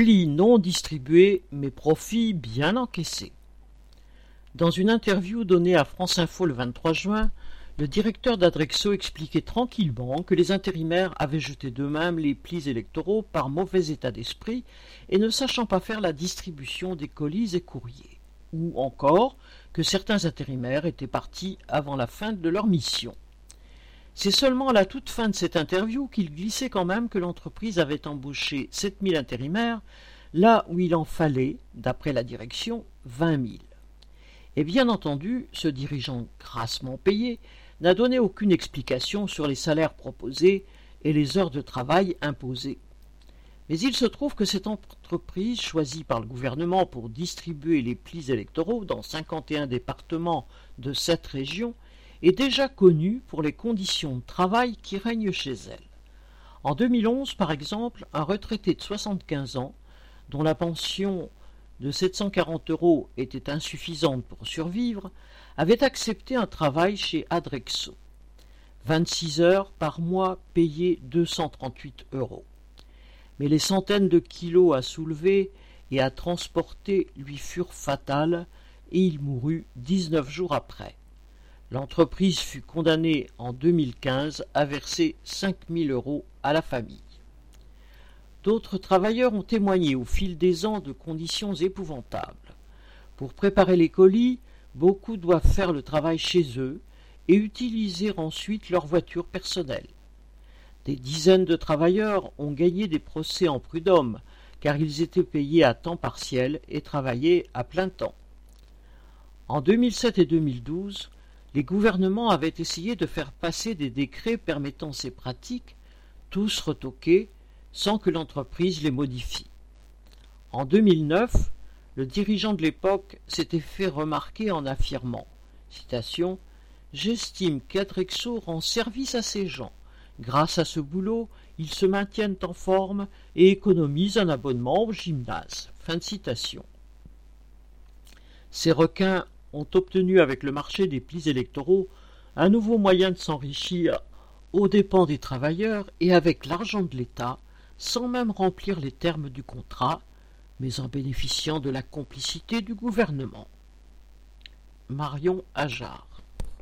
Plis non distribués, mais profits bien encaissés. Dans une interview donnée à France Info le 23 juin, le directeur d'Adrexo expliquait tranquillement que les intérimaires avaient jeté d'eux-mêmes les plis électoraux par mauvais état d'esprit et ne sachant pas faire la distribution des colis et courriers, ou encore que certains intérimaires étaient partis avant la fin de leur mission. C'est seulement à la toute fin de cette interview qu'il glissait quand même que l'entreprise avait embauché 7000 intérimaires, là où il en fallait, d'après la direction, vingt mille. Et bien entendu, ce dirigeant grassement payé n'a donné aucune explication sur les salaires proposés et les heures de travail imposées. Mais il se trouve que cette entreprise, choisie par le gouvernement pour distribuer les plis électoraux dans 51 départements de cette région, est déjà connue pour les conditions de travail qui règnent chez elle. En 2011, par exemple, un retraité de 75 ans, dont la pension de 740 euros était insuffisante pour survivre, avait accepté un travail chez Adrexo. 26 heures par mois payées 238 euros. Mais les centaines de kilos à soulever et à transporter lui furent fatales et il mourut 19 jours après. L'entreprise fut condamnée en 2015 à verser 5000 euros à la famille. D'autres travailleurs ont témoigné au fil des ans de conditions épouvantables. Pour préparer les colis, beaucoup doivent faire le travail chez eux et utiliser ensuite leur voiture personnelle. Des dizaines de travailleurs ont gagné des procès en prud'homme, car ils étaient payés à temps partiel et travaillaient à plein temps. En 2007 et 2012, les gouvernements avaient essayé de faire passer des décrets permettant ces pratiques, tous retoqués, sans que l'entreprise les modifie. En 2009, le dirigeant de l'époque s'était fait remarquer en affirmant citation, J'estime qu'Adrexo rend service à ces gens. Grâce à ce boulot, ils se maintiennent en forme et économisent un abonnement au gymnase. Ces requins ont obtenu avec le marché des plis électoraux un nouveau moyen de s'enrichir aux dépens des travailleurs et avec l'argent de l'État, sans même remplir les termes du contrat, mais en bénéficiant de la complicité du gouvernement. Marion Ajar